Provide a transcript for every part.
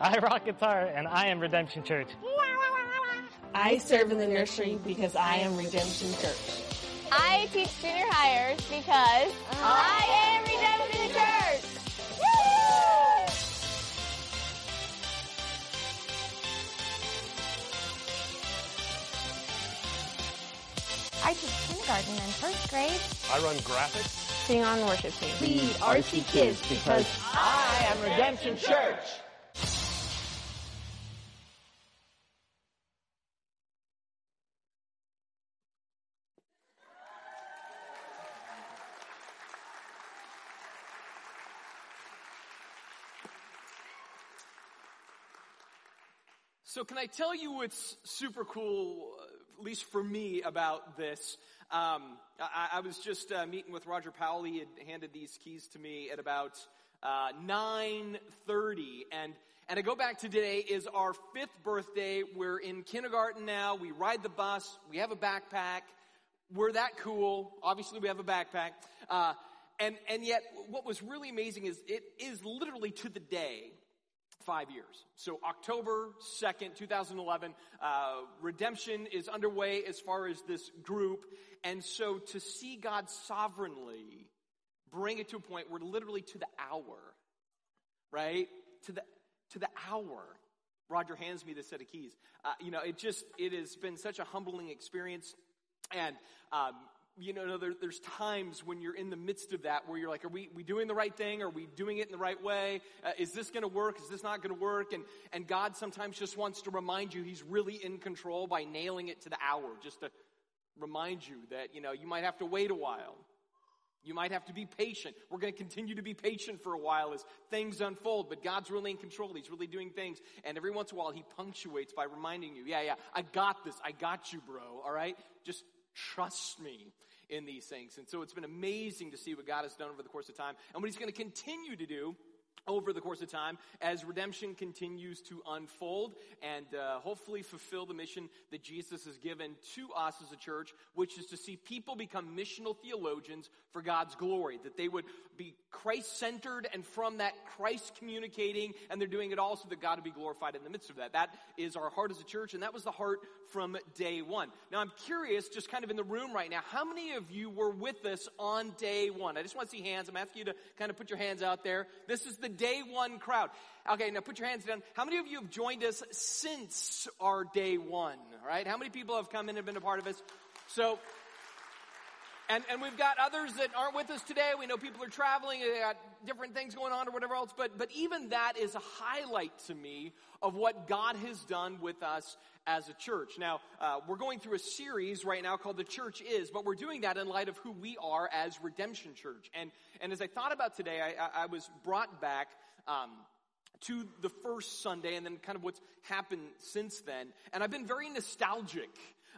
I rock guitar and I am Redemption Church. I serve in the nursery because I am Redemption Church. I teach junior hires because I am Redemption Church. I teach kindergarten and first grade. I run graphics. Sing on worship team. Lead RC Kids because I am Redemption Church. So can I tell you what's super cool, at least for me, about this? Um, I, I, was just uh, meeting with Roger Powell. He had handed these keys to me at about uh, 9.30. And, and I go back to today is our fifth birthday. We're in kindergarten now. We ride the bus. We have a backpack. We're that cool. Obviously, we have a backpack. Uh, and, and yet, what was really amazing is it is literally to the day five years. So October 2nd, 2011, uh, redemption is underway as far as this group. And so to see God sovereignly bring it to a point where literally to the hour, right? To the, to the hour, Roger hands me this set of keys. Uh, you know, it just, it has been such a humbling experience. And, um, you know, there, there's times when you're in the midst of that where you're like, are we, we doing the right thing? Are we doing it in the right way? Uh, is this going to work? Is this not going to work? And, and God sometimes just wants to remind you He's really in control by nailing it to the hour, just to remind you that, you know, you might have to wait a while. You might have to be patient. We're going to continue to be patient for a while as things unfold, but God's really in control. He's really doing things. And every once in a while, He punctuates by reminding you, yeah, yeah, I got this. I got you, bro. All right? Just trust me in these things. And so it's been amazing to see what God has done over the course of time and what He's going to continue to do over the course of time as redemption continues to unfold and uh, hopefully fulfill the mission that Jesus has given to us as a church, which is to see people become missional theologians for God's glory. That they would be Christ centered and from that Christ communicating, and they're doing it all so that God would be glorified in the midst of that. That is our heart as a church, and that was the heart from day one. Now, I'm curious, just kind of in the room right now, how many of you were with us on day one? I just want to see hands. I'm asking you to kind of put your hands out there. This is the day one crowd. Okay, now put your hands down. How many of you have joined us since our day one? All right, how many people have come in and been a part of us? So, and, and we've got others that aren't with us today. We know people are traveling, they got different things going on or whatever else, but, but even that is a highlight to me of what God has done with us as a church. Now, uh, we're going through a series right now called The Church Is, but we're doing that in light of who we are as Redemption Church. And, and as I thought about today, I, I, was brought back, um, to the first Sunday and then kind of what's happened since then. And I've been very nostalgic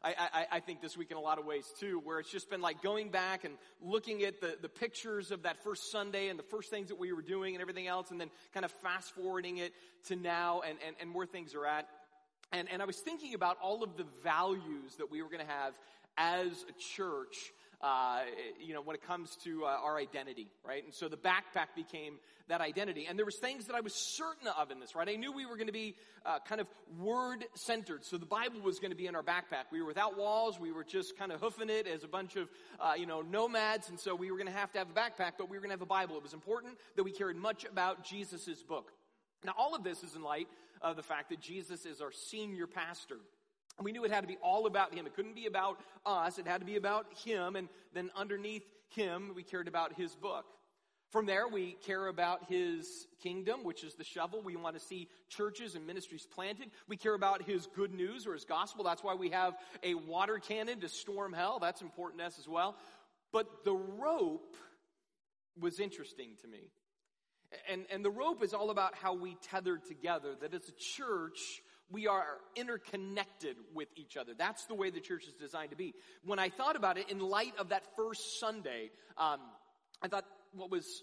I, I, I, think this week in a lot of ways too, where it's just been like going back and looking at the, the pictures of that first Sunday and the first things that we were doing and everything else, and then kind of fast forwarding it to now and, and, and where things are at. And, and I was thinking about all of the values that we were going to have as a church uh, you know, when it comes to uh, our identity, right? And so the backpack became that identity. And there was things that I was certain of in this, right? I knew we were going to be uh, kind of word centered. So the Bible was going to be in our backpack. We were without walls. We were just kind of hoofing it as a bunch of, uh, you know, nomads. And so we were going to have to have a backpack, but we were going to have a Bible. It was important that we cared much about Jesus' book. Now, all of this is in light of the fact that Jesus is our senior pastor. We knew it had to be all about him. It couldn't be about us. It had to be about him. And then underneath him, we cared about his book. From there, we care about his kingdom, which is the shovel. We want to see churches and ministries planted. We care about his good news or his gospel. That's why we have a water cannon to storm hell. That's important to us as well. But the rope was interesting to me. And, and the rope is all about how we tethered together, that as a church, we are interconnected with each other. That's the way the church is designed to be. When I thought about it in light of that first Sunday, um, I thought what was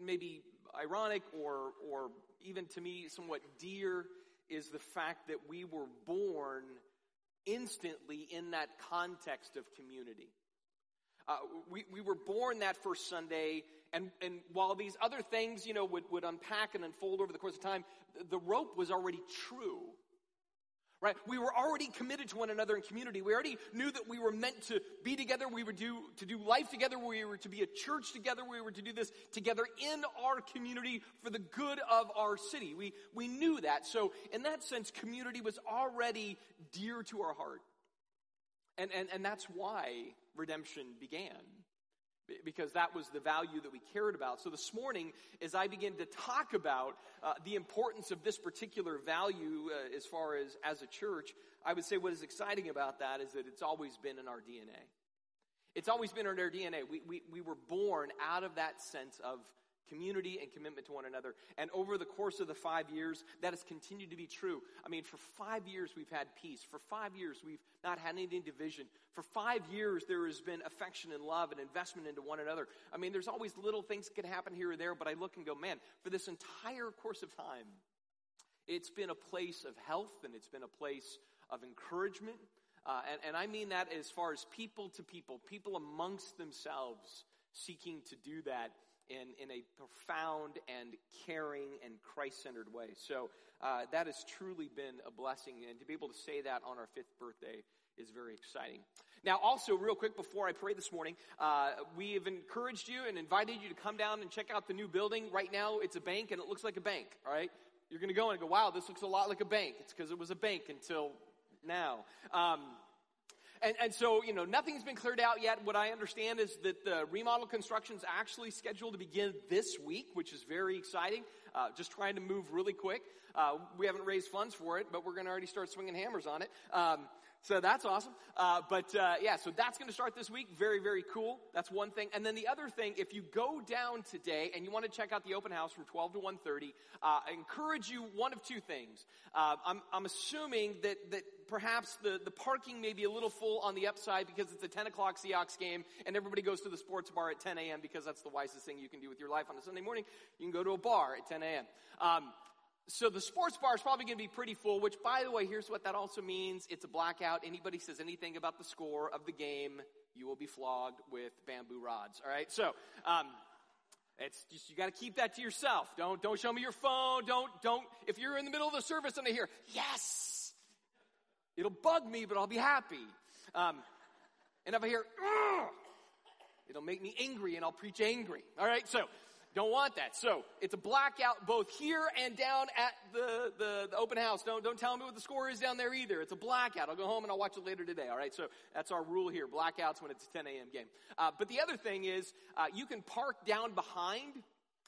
maybe ironic or, or even to me somewhat dear is the fact that we were born instantly in that context of community. Uh, we, we were born that first Sunday and, and while these other things, you know, would, would unpack and unfold over the course of time, the rope was already true. Right? We were already committed to one another in community. We already knew that we were meant to be together. We were do, to do life together. We were to be a church together. We were to do this together in our community for the good of our city. We, we knew that. So in that sense, community was already dear to our heart. And, and, and that's why redemption began because that was the value that we cared about. So this morning, as I begin to talk about uh, the importance of this particular value uh, as far as as a church, I would say what is exciting about that is that it's always been in our DNA. It's always been in our DNA. We, we, we were born out of that sense of community and commitment to one another. And over the course of the five years, that has continued to be true. I mean, for five years, we've had peace. For five years, we've not had any division. For five years, there has been affection and love and investment into one another. I mean, there's always little things that can happen here or there, but I look and go, man, for this entire course of time, it's been a place of health and it's been a place of encouragement. Uh, and, and I mean that as far as people to people, people amongst themselves seeking to do that in, in a profound and caring and Christ centered way. So uh, that has truly been a blessing, and to be able to say that on our fifth birthday is very exciting. Now, also, real quick before I pray this morning, uh, we have encouraged you and invited you to come down and check out the new building. Right now, it's a bank and it looks like a bank, all right? You're going to go and go, wow, this looks a lot like a bank. It's because it was a bank until now. Um, and, and so, you know, nothing's been cleared out yet. What I understand is that the remodel construction is actually scheduled to begin this week, which is very exciting. Uh, just trying to move really quick. Uh, we haven't raised funds for it, but we're going to already start swinging hammers on it. Um, so that's awesome. Uh, but uh, yeah, so that's going to start this week. Very, very cool. That's one thing. And then the other thing, if you go down today and you want to check out the open house from 12 to 1.30, uh, I encourage you one of two things. Uh, I'm, I'm assuming that, that perhaps the, the parking may be a little full on the upside because it's a 10 o'clock Seahawks game and everybody goes to the sports bar at 10 a.m. because that's the wisest thing you can do with your life on a Sunday morning. You can go to a bar at 10 a.m. Um, so the sports bar is probably going to be pretty full, which by the way, here's what that also means. It's a blackout. Anybody says anything about the score of the game, you will be flogged with bamboo rods. All right. So, um, it's just, you got to keep that to yourself. Don't, don't show me your phone. Don't, don't, if you're in the middle of the service and I hear, yes, it'll bug me, but I'll be happy. Um, and if I hear, it'll make me angry and I'll preach angry. All right. So, don't want that. So it's a blackout both here and down at the, the, the, open house. Don't, don't tell me what the score is down there either. It's a blackout. I'll go home and I'll watch it later today. All right. So that's our rule here. Blackouts when it's a 10 a.m. game. Uh, but the other thing is, uh, you can park down behind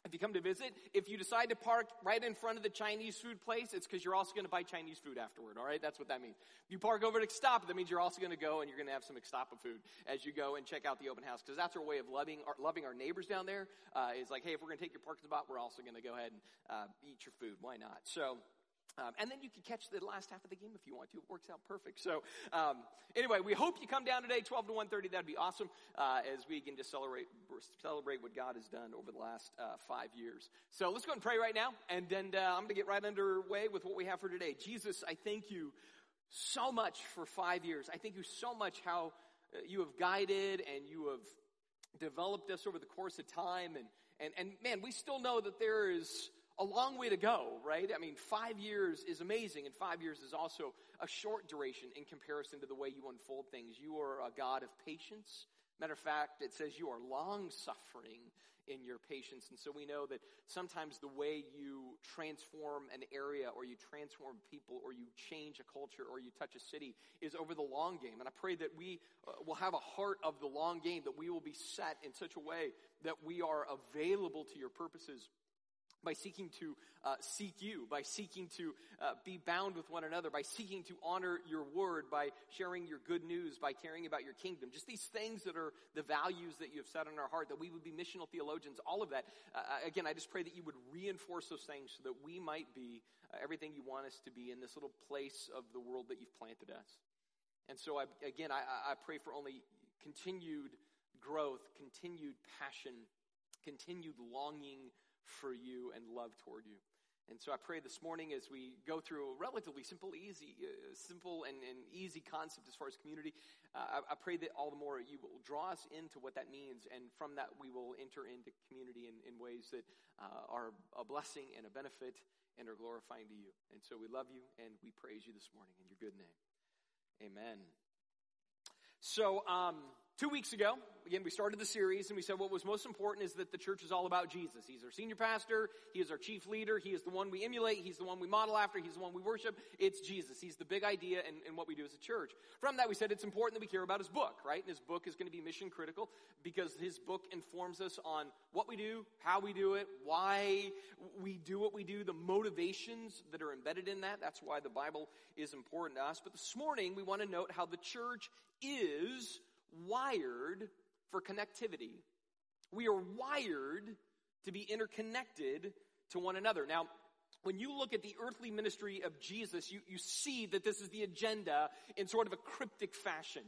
if you come to visit, if you decide to park right in front of the Chinese food place, it's because you're also going to buy Chinese food afterward, all right? That's what that means. If you park over at Xtapa, that means you're also going to go and you're going to have some Xtapa food as you go and check out the open house, because that's our way of loving our, loving our neighbors down there. Uh, is like, hey, if we're going to take your parking spot, we're also going to go ahead and uh, eat your food. Why not? So, um, and then you can catch the last half of the game if you want to. It works out perfect. So, um, anyway, we hope you come down today, 12 to 1.30. That'd be awesome uh, as we begin to celebrate, celebrate what God has done over the last uh, five years. So let's go and pray right now, and then uh, I'm going to get right underway with what we have for today. Jesus, I thank you so much for five years. I thank you so much how uh, you have guided and you have developed us over the course of time. And, and, and man, we still know that there is a long way to go, right? I mean, five years is amazing, and five years is also a short duration in comparison to the way you unfold things. You are a God of patience. Matter of fact, it says you are long suffering in your patience. And so we know that sometimes the way you transform an area or you transform people or you change a culture or you touch a city is over the long game. And I pray that we uh, will have a heart of the long game, that we will be set in such a way that we are available to your purposes by seeking to uh, seek you, by seeking to uh, be bound with one another, by seeking to honor your word, by sharing your good news, by caring about your kingdom. Just these things that are the values that you have set in our heart, that we would be missional theologians, all of that. Uh, uh again, I just pray that you would reinforce those things so that we might be uh, everything you want us to be in this little place of the world that you've planted us. And so, I, again, I, I pray for only continued growth, continued passion, continued longing for you and love toward you. And so I pray this morning as we go through a relatively simple, easy, uh, simple and, and, easy concept as far as community, uh, I, I, pray that all the more you will draw us into what that means, and from that we will enter into community in, in ways that uh, are a blessing and a benefit and are glorifying to you. And so we love you and we praise you this morning in your good name. Amen. So, um, Two weeks ago, again, we started the series and we said what was most important is that the church is all about Jesus. He's our senior pastor. He is our chief leader. He is the one we emulate. He's the one we model after. He's the one we worship. It's Jesus. He's the big idea in, in what we do as a church. From that, we said it's important that we care about his book, right? And his book is going to be mission critical because his book informs us on what we do, how we do it, why we do what we do, the motivations that are embedded in that. That's why the Bible is important to us. But this morning, we want to note how the church is wired for connectivity. We are wired to be interconnected to one another. Now, when you look at the earthly ministry of Jesus, you, you see that this is the agenda in sort of a cryptic fashion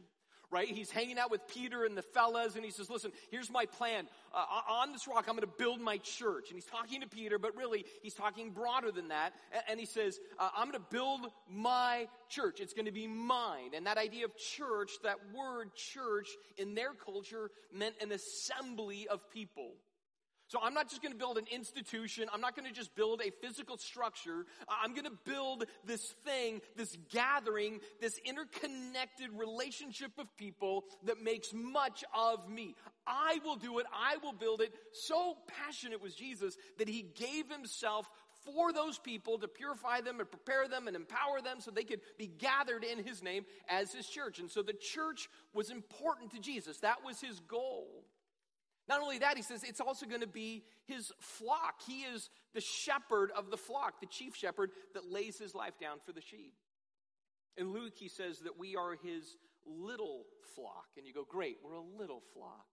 right? He's hanging out with Peter and the fellas and he says, listen, here's my plan. Uh, on this rock, I'm going to build my church. And he's talking to Peter, but really he's talking broader than that. And he says, uh, I'm going to build my church. It's going to be mine. And that idea of church, that word church in their culture meant an assembly of people. So I'm not just going to build an institution. I'm not going to just build a physical structure. I'm going to build this thing, this gathering, this interconnected relationship of people that makes much of me. I will do it. I will build it. So passionate was Jesus that he gave himself for those people to purify them and prepare them and empower them so they could be gathered in his name as his church. And so the church was important to Jesus. That was his goal. Not only that, he says it's also going to be his flock. He is the shepherd of the flock, the chief shepherd that lays his life down for the sheep. In Luke, he says that we are his little flock. And you go, great, we're a little flock.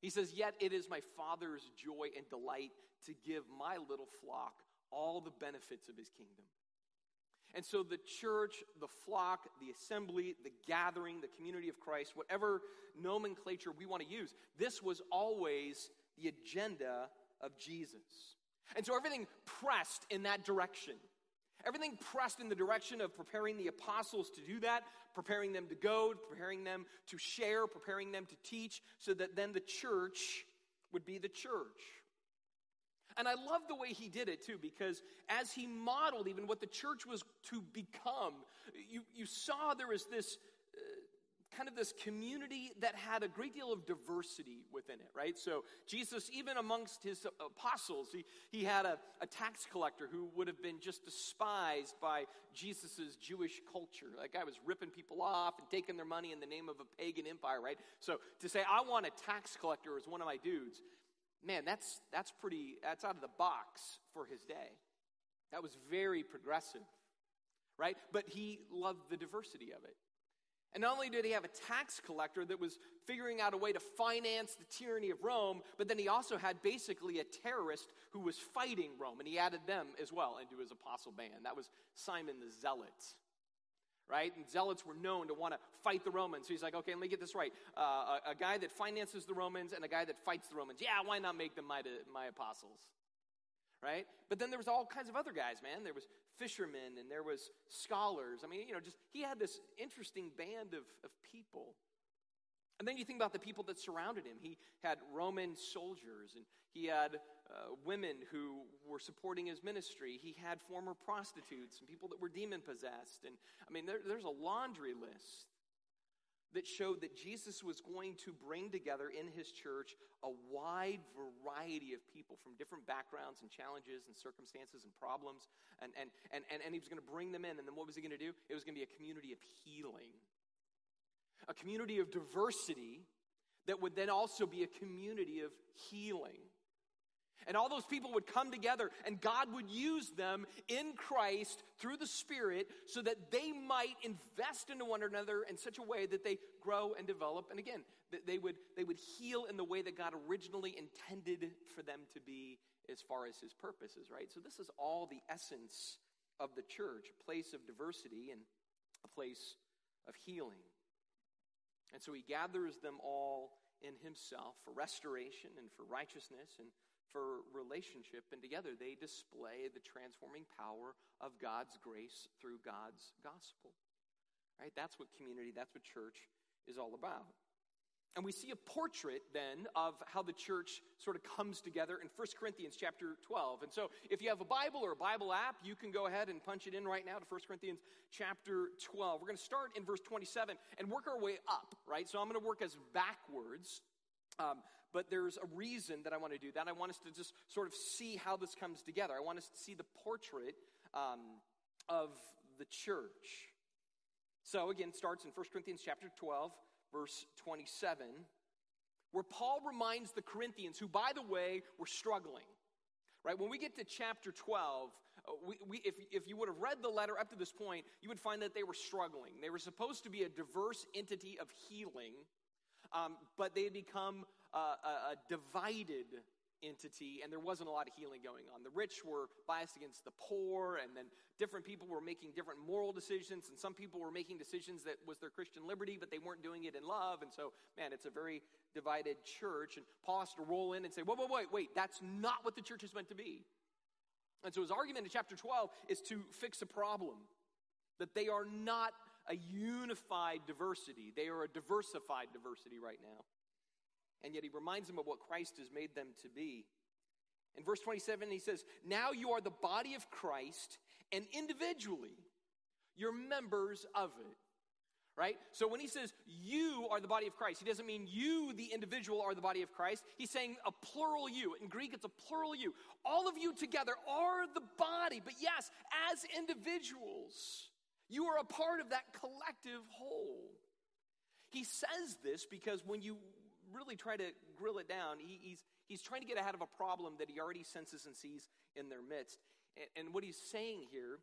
He says, Yet it is my Father's joy and delight to give my little flock all the benefits of his kingdom. And so the church, the flock, the assembly, the gathering, the community of Christ, whatever nomenclature we want to use, this was always the agenda of Jesus. And so everything pressed in that direction. Everything pressed in the direction of preparing the apostles to do that, preparing them to go, preparing them to share, preparing them to teach, so that then the church would be the church. And I love the way he did it too, because as he modeled even what the church was to become, you, you saw there was this uh, kind of this community that had a great deal of diversity within it, right? So Jesus, even amongst his apostles, he, he had a, a tax collector who would have been just despised by Jesus's Jewish culture. That guy was ripping people off and taking their money in the name of a pagan empire, right? So to say, I want a tax collector as one of my dudes, man, that's, that's pretty, that's out of the box for his day. That was very progressive, right? But he loved the diversity of it. And not only did he have a tax collector that was figuring out a way to finance the tyranny of Rome, but then he also had basically a terrorist who was fighting Rome, and he added them as well into his apostle band. That was Simon the Zealot right? And zealots were known to want to fight the Romans. So he's like, okay, let me get this right. Uh, a, a, guy that finances the Romans and a guy that fights the Romans. Yeah, why not make them my, my apostles? Right? But then there was all kinds of other guys, man. There was fishermen and there was scholars. I mean, you know, just he had this interesting band of, of people. And then you think about the people that surrounded him. He had Roman soldiers, and he had uh, women who were supporting his ministry. He had former prostitutes and people that were demon possessed. And I mean, there, there's a laundry list that showed that Jesus was going to bring together in his church a wide variety of people from different backgrounds and challenges and circumstances and problems. And, and, and, and, and he was going to bring them in. And then what was he going to do? It was going to be a community of healing, a community of diversity that would then also be a community of healing. And all those people would come together, and God would use them in Christ through the Spirit so that they might invest into one another in such a way that they grow and develop. And again, they would, they would heal in the way that God originally intended for them to be as far as His purposes, right? So, this is all the essence of the church a place of diversity and a place of healing. And so, He gathers them all in Himself for restoration and for righteousness and for relationship, and together they display the transforming power of God's grace through God's gospel. Right? That's what community, that's what church is all about. And we see a portrait then of how the church sort of comes together in 1 Corinthians chapter 12. And so if you have a Bible or a Bible app, you can go ahead and punch it in right now to 1 Corinthians chapter 12. We're going to start in verse 27 and work our way up, right? So I'm going to work as backwards. Um, but there's a reason that I want to do that. I want us to just sort of see how this comes together. I want us to see the portrait um, of the church. So again, starts in 1 Corinthians chapter 12 verse 27, where Paul reminds the Corinthians, who, by the way, were struggling. Right? When we get to chapter 12, uh, we, we, if, if you would have read the letter up to this point, you would find that they were struggling. They were supposed to be a diverse entity of healing, um, but they had become uh, divided entity, and there wasn't a lot of healing going on. The rich were biased against the poor, and then different people were making different moral decisions, and some people were making decisions that was their Christian liberty, but they weren't doing it in love. And so, man, it's a very divided church. And Paul has to roll in and say, wait, wait, wait, wait, that's not what the church is meant to be. And so his argument in chapter 12 is to fix a problem that they are not a unified diversity, they are a diversified diversity right now and yet he reminds them of what Christ has made them to be. In verse 27, he says, Now you are the body of Christ, and individually, you're members of it. Right? So when he says you are the body of Christ, he doesn't mean you, the individual, are the body of Christ. He's saying a plural you. In Greek, it's a plural you. All of you together are the body, but yes, as individuals, you are a part of that collective whole. He says this because when you really try to grill it down, he, he's, he's trying to get ahead of a problem that he already senses and sees in their midst. And, and what he's saying here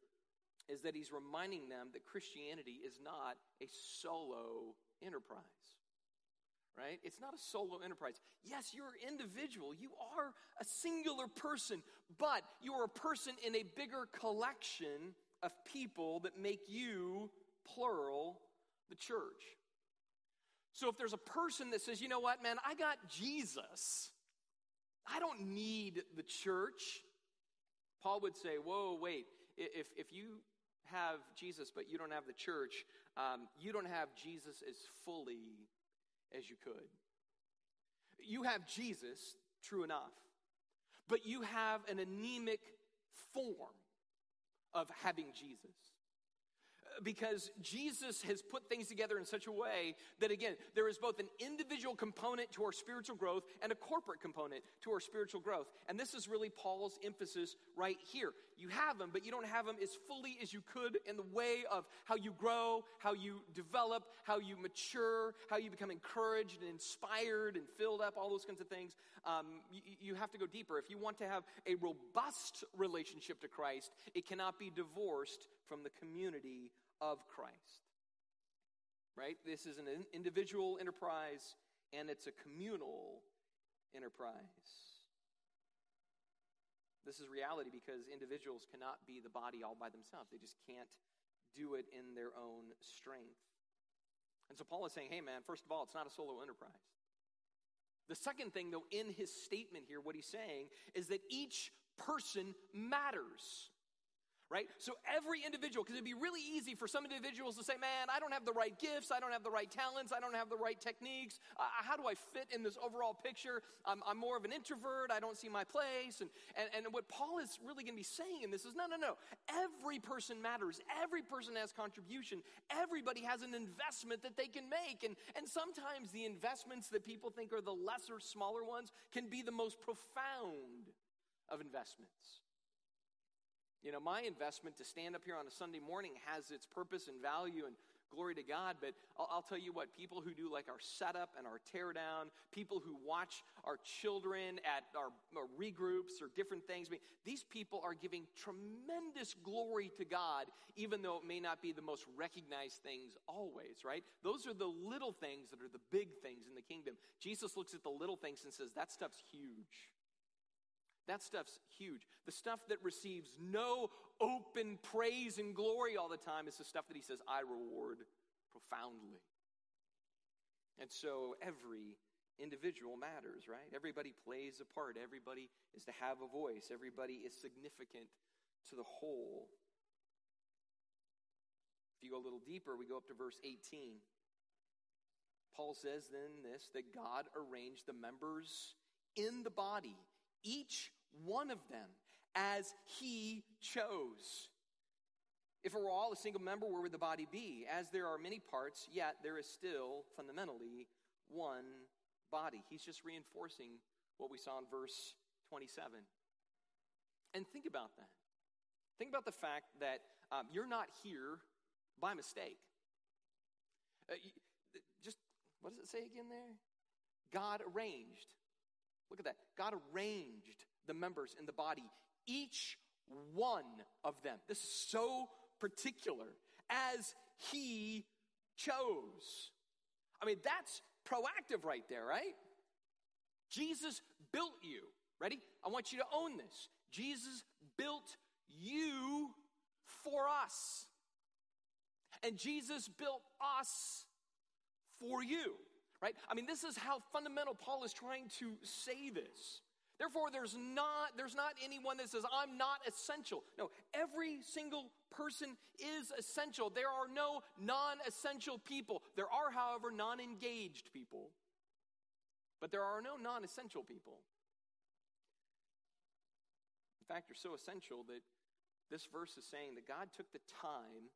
is that he's reminding them that Christianity is not a solo enterprise. Right? It's not a solo enterprise. Yes, you're individual. You are a singular person, but you are a person in a bigger collection of people that make you, plural, the church. So if there's a person that says, you know what, man, I got Jesus, I don't need the church, Paul would say, whoa, wait, if, if you have Jesus but you don't have the church, um, you don't have Jesus as fully as you could. You have Jesus, true enough, but you have an anemic form of having Jesus because Jesus has put things together in such a way that, again, there is both an individual component to our spiritual growth and a corporate component to our spiritual growth. And this is really Paul's emphasis right here. You have them, but you don't have them as fully as you could in the way of how you grow, how you develop, how you mature, how you become encouraged and inspired and filled up, all those kinds of things. Um, you, you have to go deeper. If you want to have a robust relationship to Christ, it cannot be divorced from the community of Christ. Right? This is an individual enterprise and it's a communal enterprise. This is reality because individuals cannot be the body all by themselves. They just can't do it in their own strength. And so Paul is saying, hey, man, first of all, it's not a solo enterprise. The second thing, though, in his statement here, what he's saying is that each person matters right? So every individual, because it'd be really easy for some individuals to say, man, I don't have the right gifts, I don't have the right talents, I don't have the right techniques. Uh, how do I fit in this overall picture? I'm, I'm, more of an introvert, I don't see my place. And, and, and what Paul is really going to be saying in this is no, no, no. Every person matters, every person has contribution, everybody has an investment that they can make. And, and sometimes the investments that people think are the lesser, smaller ones can be the most profound of investments. You know, my investment to stand up here on a Sunday morning has its purpose and value and glory to God, but I'll, I'll, tell you what, people who do like our setup and our teardown, people who watch our children at our, our regroups or different things, I mean, these people are giving tremendous glory to God, even though it may not be the most recognized things always, right? Those are the little things that are the big things in the kingdom. Jesus looks at the little things and says, that stuff's huge. That stuff's huge. The stuff that receives no open praise and glory all the time is the stuff that he says, I reward profoundly. And so every individual matters, right? Everybody plays a part. Everybody is to have a voice. Everybody is significant to the whole. If you go a little deeper, we go up to verse 18. Paul says then this that God arranged the members in the body, each one of them, as he chose. If it were all a single member, where would the body be? As there are many parts, yet there is still fundamentally one body. He's just reinforcing what we saw in verse 27. And think about that. Think about the fact that um, you're not here by mistake. Uh, just, what does it say again there? God arranged. Look at that. God arranged the members in the body, each one of them. This is so particular, as He chose. I mean, that's proactive right there, right? Jesus built you. Ready? I want you to own this. Jesus built you for us. And Jesus built us for you, right? I mean, this is how fundamental Paul is trying to say this. Therefore, there's not, there's not anyone that says, I'm not essential. No, every single person is essential. There are no non essential people. There are, however, non engaged people. But there are no non essential people. In fact, you're so essential that this verse is saying that God took the time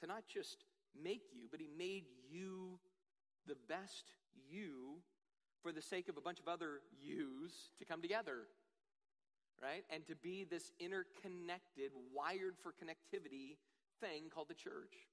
to not just make you, but He made you the best you for the sake of a bunch of other yous to come together, right? And to be this interconnected, wired for connectivity thing called the church.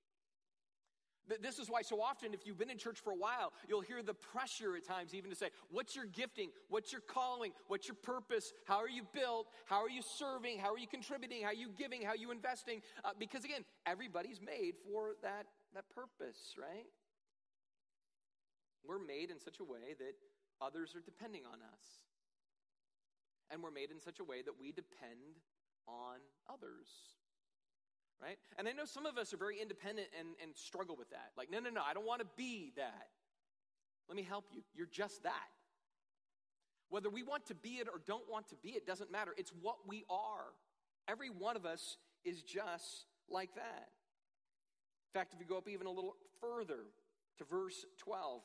This is why so often, if you've been in church for a while, you'll hear the pressure at times even to say, What's your gifting? What's your calling? What's your purpose? How are you built? How are you serving? How are you contributing? How are you giving? How are you investing? Uh, because again, everybody's made for that, that purpose, right? We're made in such a way that others are depending on us. And we're made in such a way that we depend on others. Right? And I know some of us are very independent and, and struggle with that. Like, no, no, no, I don't want to be that. Let me help you. You're just that. Whether we want to be it or don't want to be it doesn't matter. It's what we are. Every one of us is just like that. In fact, if you go up even a little further to verse 12,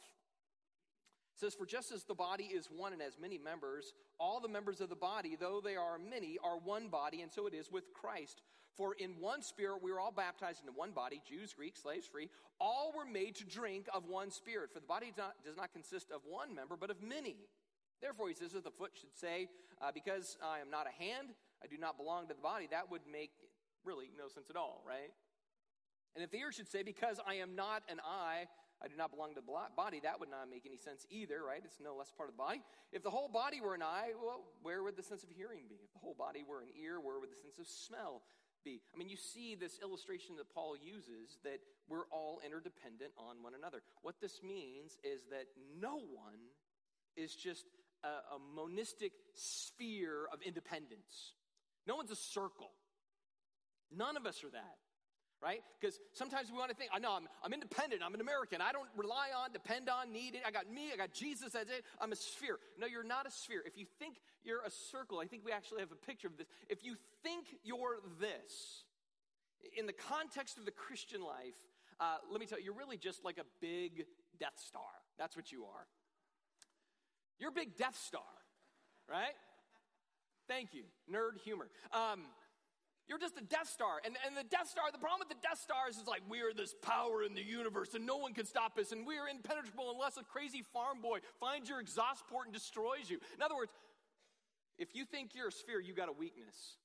says, For just as the body is one and has many members, all the members of the body, though they are many, are one body, and so it is with Christ. For in one spirit we were all baptized into one body, Jews, Greeks, slaves, free. All were made to drink of one spirit. For the body does not, does not consist of one member, but of many. Therefore, he says that the foot should say, uh, Because I am not a hand, I do not belong to the body. That would make really no sense at all, right? And if the ear should say, Because I am not an eye, I do not belong to the body, that would not make any sense either, right? It's no less part of the body. If the whole body were an eye, well, where would the sense of hearing be? If the whole body were an ear, where would the sense of smell be? I mean, you see this illustration that Paul uses that we're all interdependent on one another. What this means is that no one is just a, a monistic sphere of independence. No one's a circle. None of us are that right? Because sometimes we want to think, I know I'm, I'm independent, I'm an American, I don't rely on, depend on, need it. I got me, I got Jesus, that's it. I'm a sphere. No, you're not a sphere. If you think you're a circle, I think we actually have a picture of this. If you think you're this, in the context of the Christian life, uh, let me tell you, you're really just like a big Death Star. That's what you are. You're a big Death Star, right? Thank you. Nerd humor. Um, you're just a Death Star. And, and the Death Star, the problem with the Death Stars is like, we are this power in the universe and no one can stop us and we are impenetrable unless a crazy farm boy finds your exhaust port and destroys you. In other words, if you think you're a sphere, you got a weakness.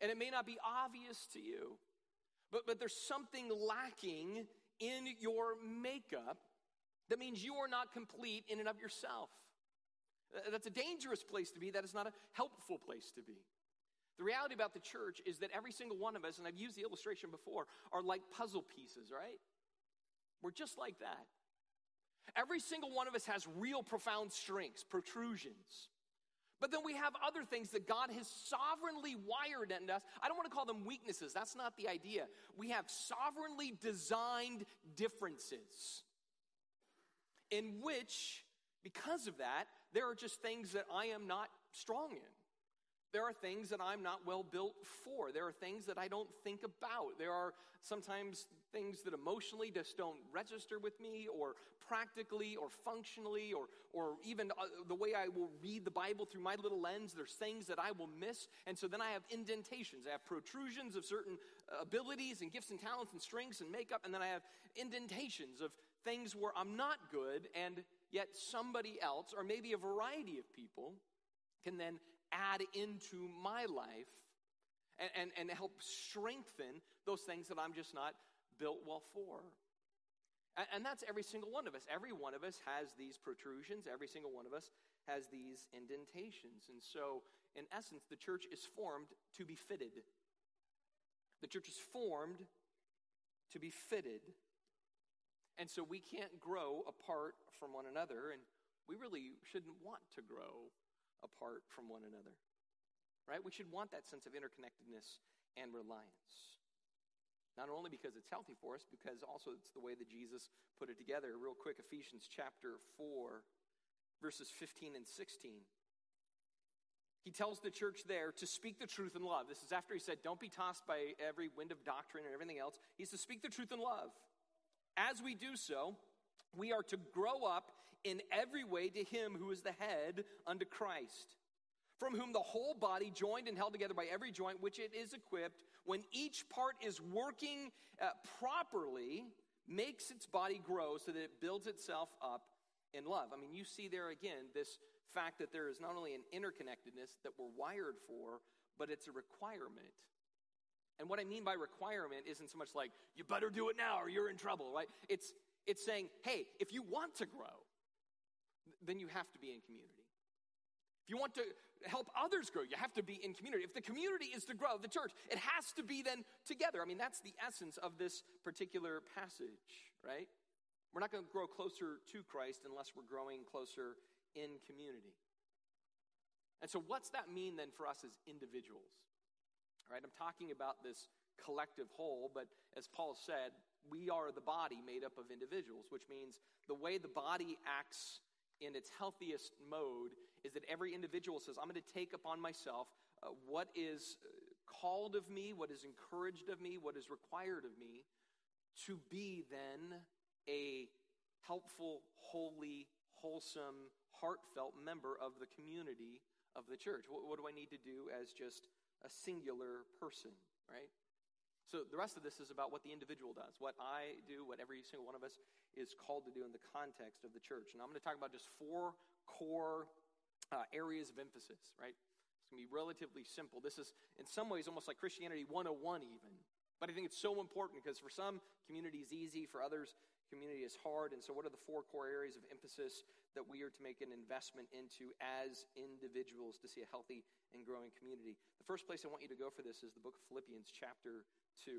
And it may not be obvious to you, but, but there's something lacking in your makeup that means you are not complete in and of yourself. That's a dangerous place to be. That is not a helpful place to be. The reality about the church is that every single one of us, and I've used the illustration before, are like puzzle pieces, right? We're just like that. Every single one of us has real profound strengths, protrusions. But then we have other things that God has sovereignly wired in us. I don't want to call them weaknesses, that's not the idea. We have sovereignly designed differences in which because of that, there are just things that I am not strong in. There are things that I'm not well built for. There are things that I don't think about. There are sometimes things that emotionally just don't register with me, or practically, or functionally, or, or even uh, the way I will read the Bible through my little lens. There's things that I will miss. And so then I have indentations. I have protrusions of certain abilities and gifts and talents and strengths and makeup. And then I have indentations of things where I'm not good, and yet somebody else, or maybe a variety of people, can then add into my life and, and, and help strengthen those things that I'm just not built well for. And, and that's every single one of us. Every one of us has these protrusions, every single one of us has these indentations. And so, in essence, the church is formed to be fitted. The church is formed to be fitted. And so we can't grow apart from one another, and we really shouldn't want to grow apart from one another. Right? We should want that sense of interconnectedness and reliance. Not only because it's healthy for us, because also it's the way that Jesus put it together. Real quick, Ephesians chapter 4, verses 15 and 16. He tells the church there to speak the truth in love. This is after he said, Don't be tossed by every wind of doctrine and everything else. He's to speak the truth in love. As we do so, we are to grow up in every way to him who is the head, unto Christ, from whom the whole body, joined and held together by every joint which it is equipped, when each part is working uh, properly, makes its body grow so that it builds itself up in love. I mean, you see there again this fact that there is not only an interconnectedness that we're wired for, but it's a requirement. And what I mean by requirement isn't so much like, you better do it now or you're in trouble, right? It's, it's saying, hey, if you want to grow, then you have to be in community. If you want to help others grow, you have to be in community. If the community is to grow, the church, it has to be then together. I mean, that's the essence of this particular passage, right? We're not going to grow closer to Christ unless we're growing closer in community. And so, what's that mean then for us as individuals? All right, I'm talking about this collective whole, but as Paul said, we are the body made up of individuals, which means the way the body acts in its healthiest mode is that every individual says, I'm going to take upon myself uh, what is uh, called of me, what is encouraged of me, what is required of me, to be then a helpful, holy, wholesome, heartfelt member of the community of the church. What, what do I need to do as just a singular person, right? So the rest of this is about what the individual does, what I do, what every single one of us is called to do in the context of the church. And I'm going to talk about just four core uh, areas of emphasis, right? It's going to be relatively simple. This is, in some ways, almost like Christianity 101, even. But I think it's so important because for some, community is easy, for others, community is hard. And so, what are the four core areas of emphasis that we are to make an investment into as individuals to see a healthy and growing community? The first place I want you to go for this is the book of Philippians, chapter 2.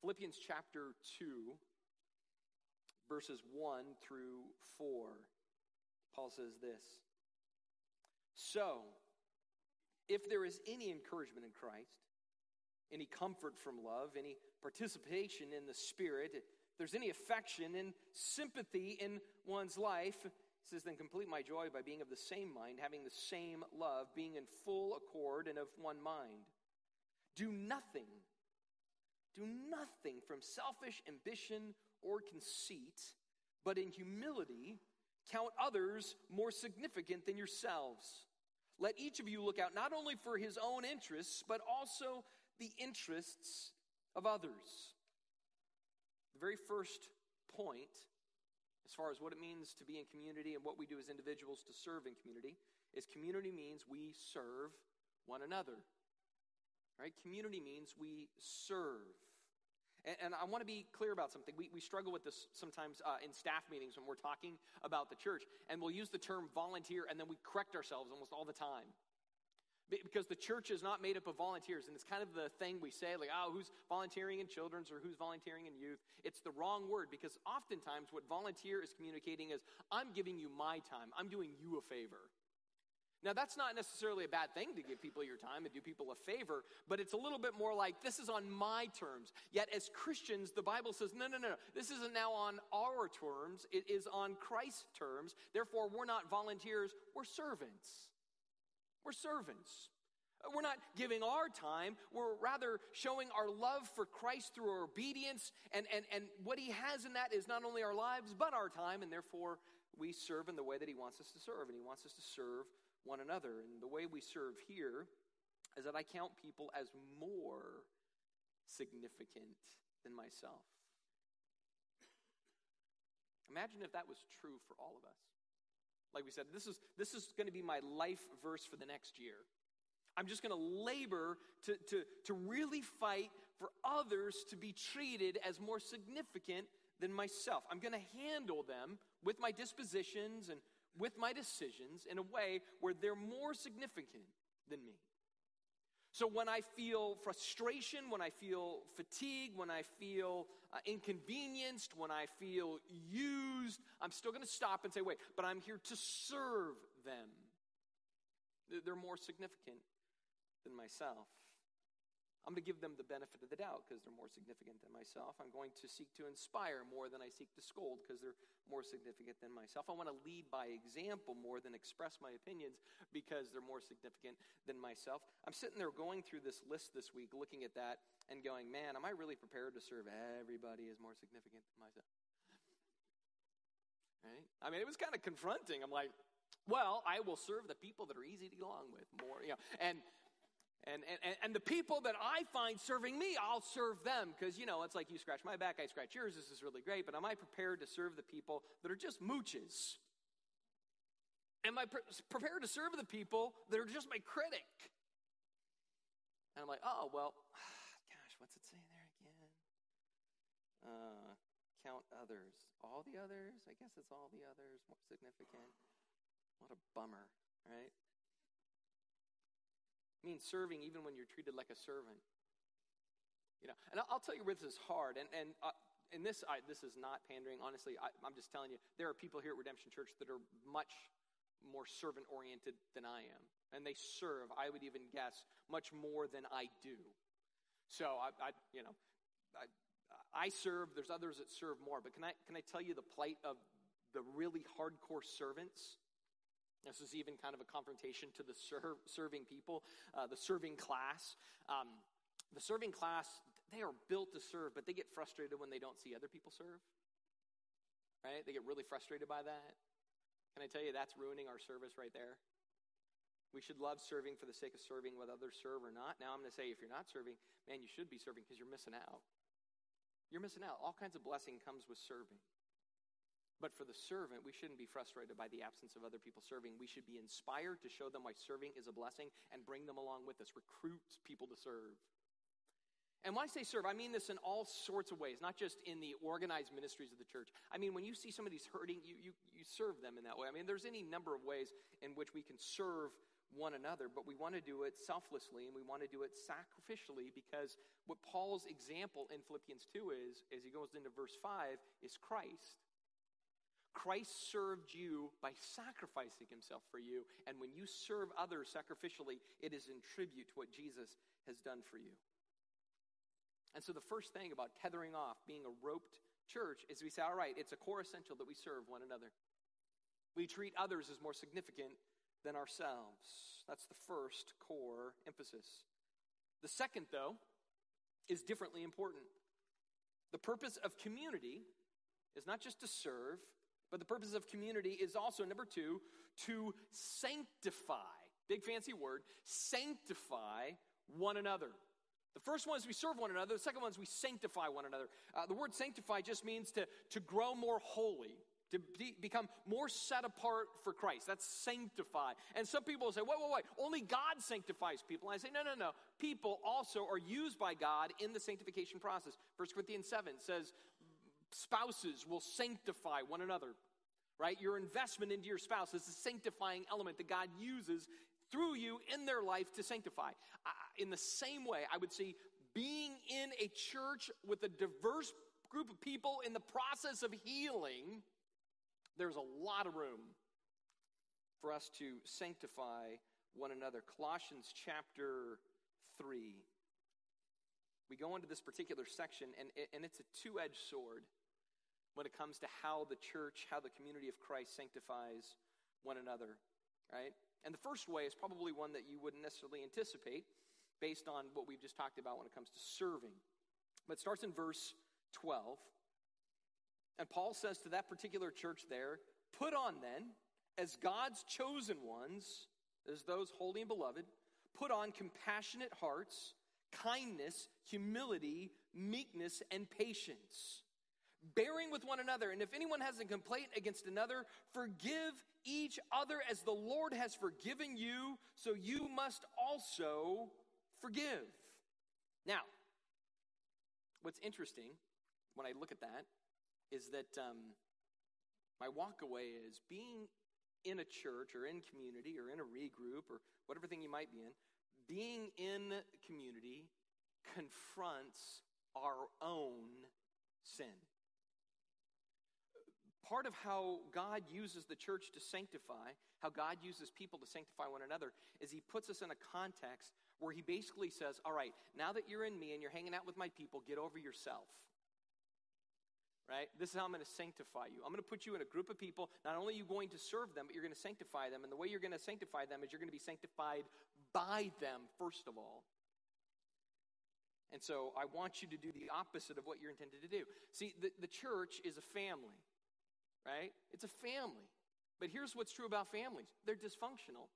Philippians chapter 2, verses 1 through 4. Paul says this So, if there is any encouragement in Christ, any comfort from love, any participation in the Spirit, if there's any affection and sympathy in one's life, says, then complete my joy by being of the same mind, having the same love, being in full accord and of one mind. Do nothing, do nothing from selfish ambition or conceit, but in humility count others more significant than yourselves. Let each of you look out not only for his own interests, but also the interests of others. The very first point, as far as what it means to be in community and what we do as individuals to serve in community, is community means we serve one another. Right? Community means we serve. And, and I want to be clear about something. We, we struggle with this sometimes uh, in staff meetings when we're talking about the church, and we'll use the term volunteer, and then we correct ourselves almost all the time. Because the church is not made up of volunteers, and it's kind of the thing we say, like, oh, who's volunteering in children's or who's volunteering in youth? It's the wrong word because oftentimes what volunteer is communicating is, I'm giving you my time, I'm doing you a favor. Now, that's not necessarily a bad thing to give people your time and do people a favor, but it's a little bit more like this is on my terms. Yet, as Christians, the Bible says, no, no, no. This isn't now on our terms, it is on Christ's terms. Therefore, we're not volunteers, we're servants. We're servants. We're not giving our time, we're rather showing our love for Christ through our obedience. And, and, and what He has in that is not only our lives, but our time, and therefore we serve in the way that He wants us to serve. And He wants us to serve one another. And the way we serve here is that I count people as more significant than myself. Imagine if that was true for all of us. Like we said, this is, this is going to be my life verse for the next year. I'm just going to labor to, to, to really fight for others to be treated as more significant than myself. I'm going to handle them with my dispositions and with my decisions in a way where they're more significant than me. So when I feel frustration, when I feel fatigue, when I feel uh, inconvenienced, when I feel used, I'm still going to stop and say, wait, but I'm here to serve them. They're more significant than myself. I'm going to give them the benefit of the doubt because they're more significant than myself. I'm going to seek to inspire more than I seek to scold because they're more significant than myself. I want to lead by example more than express my opinions because they're more significant than myself. I'm sitting there going through this list this week, looking at that and going, man, am I really prepared to serve everybody as more significant than myself? Right? I mean, it was kind of confronting. I'm like, well, I will serve the people that are easy to get along with more, you know, and and, and, and the people that I find serving me, I'll serve them because, you know, it's like you scratch my back, I scratch yours. This is really great. But am I prepared to serve the people that are just mooches? Am I pre- prepared to serve the people that are just my critic? And I'm like, oh, well, gosh, what's it say there again? Uh, count others. All the others? I guess it's all the others, more significant. What a bummer, right? It means serving even when you're treated like a servant. You know, and I'll tell you where this is hard. And, and, uh, and this, I, this is not pandering. Honestly, I, I'm just telling you, there are people here at Redemption Church that are much more servant oriented than I am. And they serve, I would even guess, much more than I do. So I, I you know, I, I serve, there's others that serve more. But can I, can I tell you the plight of the really hardcore servants? This is even kind of a confrontation to the ser- serving people, uh, the serving class. Um, the serving class, they are built to serve, but they get frustrated when they don't see other people serve. Right? They get really frustrated by that. Can I tell you that's ruining our service right there? We should love serving for the sake of serving, whether others serve or not. Now, I'm going to say if you're not serving, man, you should be serving because you're missing out. You're missing out. All kinds of blessing comes with serving. But for the servant, we shouldn't be frustrated by the absence of other people serving. We should be inspired to show them why serving is a blessing and bring them along with us, recruit people to serve. And when I say serve, I mean this in all sorts of ways, not just in the organized ministries of the church. I mean, when you see somebody's hurting, you, you, you serve them in that way. I mean, there's any number of ways in which we can serve one another, but we want to do it selflessly and we want to do it sacrificially because what Paul's example in Philippians 2 is, as he goes into verse 5, is Christ. Christ served you by sacrificing himself for you. And when you serve others sacrificially, it is in tribute to what Jesus has done for you. And so the first thing about tethering off, being a roped church, is we say, all right, it's a core essential that we serve one another. We treat others as more significant than ourselves. That's the first core emphasis. The second, though, is differently important. The purpose of community is not just to serve, but the purpose of community is also, number two, to sanctify. Big fancy word, sanctify one another. The first one is we serve one another. The second one is we sanctify one another. Uh, the word sanctify just means to, to grow more holy, to be, become more set apart for Christ. That's sanctify. And some people say, wait, wait, wait, only God sanctifies people. And I say, no, no, no. People also are used by God in the sanctification process. 1 Corinthians 7 says, spouses will sanctify one another, right? Your investment into your spouse is a sanctifying element that God uses through you in their life to sanctify. in the same way, I would say being in a church with a diverse group of people in the process of healing, there's a lot of room for us to sanctify one another. Colossians chapter 3. We go into this particular section, and, and it's a two edged sword when it comes to how the church, how the community of Christ sanctifies one another, right? And the first way is probably one that you wouldn't necessarily anticipate based on what we've just talked about when it comes to serving. But it starts in verse 12. And Paul says to that particular church there, Put on then, as God's chosen ones, as those holy and beloved, put on compassionate hearts, kindness, humility, meekness, and patience, bearing with one another. And if anyone has a complaint against another, forgive each other as the Lord has forgiven you, so you must also forgive. Now, what's interesting when I look at that is that um, my walk away is being in a church or in community or in a regroup or whatever thing you might be in, being in community confronts our own sin. Part of how God uses the church to sanctify, how God uses people to sanctify one another, is He puts us in a context where He basically says, All right, now that you're in me and you're hanging out with my people, get over yourself right? This is how I'm going to sanctify you. I'm going to put you in a group of people. Not only are you going to serve them, but you're going to sanctify them. And the way you're going to sanctify them is you're going to be sanctified by them, first of all. And so I want you to do the opposite of what you're intended to do. See, the, the church is a family, right? It's a family. But here's what's true about families they're dysfunctional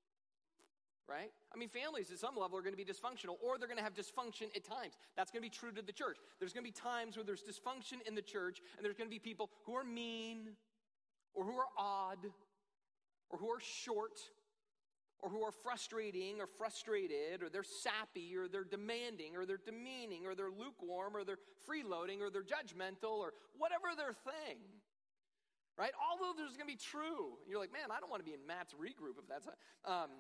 right? I mean, families at some level are going to be dysfunctional, or they're going to have dysfunction at times. That's going to be true to the church. There's going to be times where there's dysfunction in the church, and there's going to be people who are mean, or who are odd, or who are short, or who are frustrating, or frustrated, or they're sappy, or they're demanding, or they're demeaning, or they're lukewarm, or they're freeloading, or they're judgmental, or whatever their thing. Right? All of those are going to be true. You're like, man, I don't want to be in Matt's regroup if that's. A, um,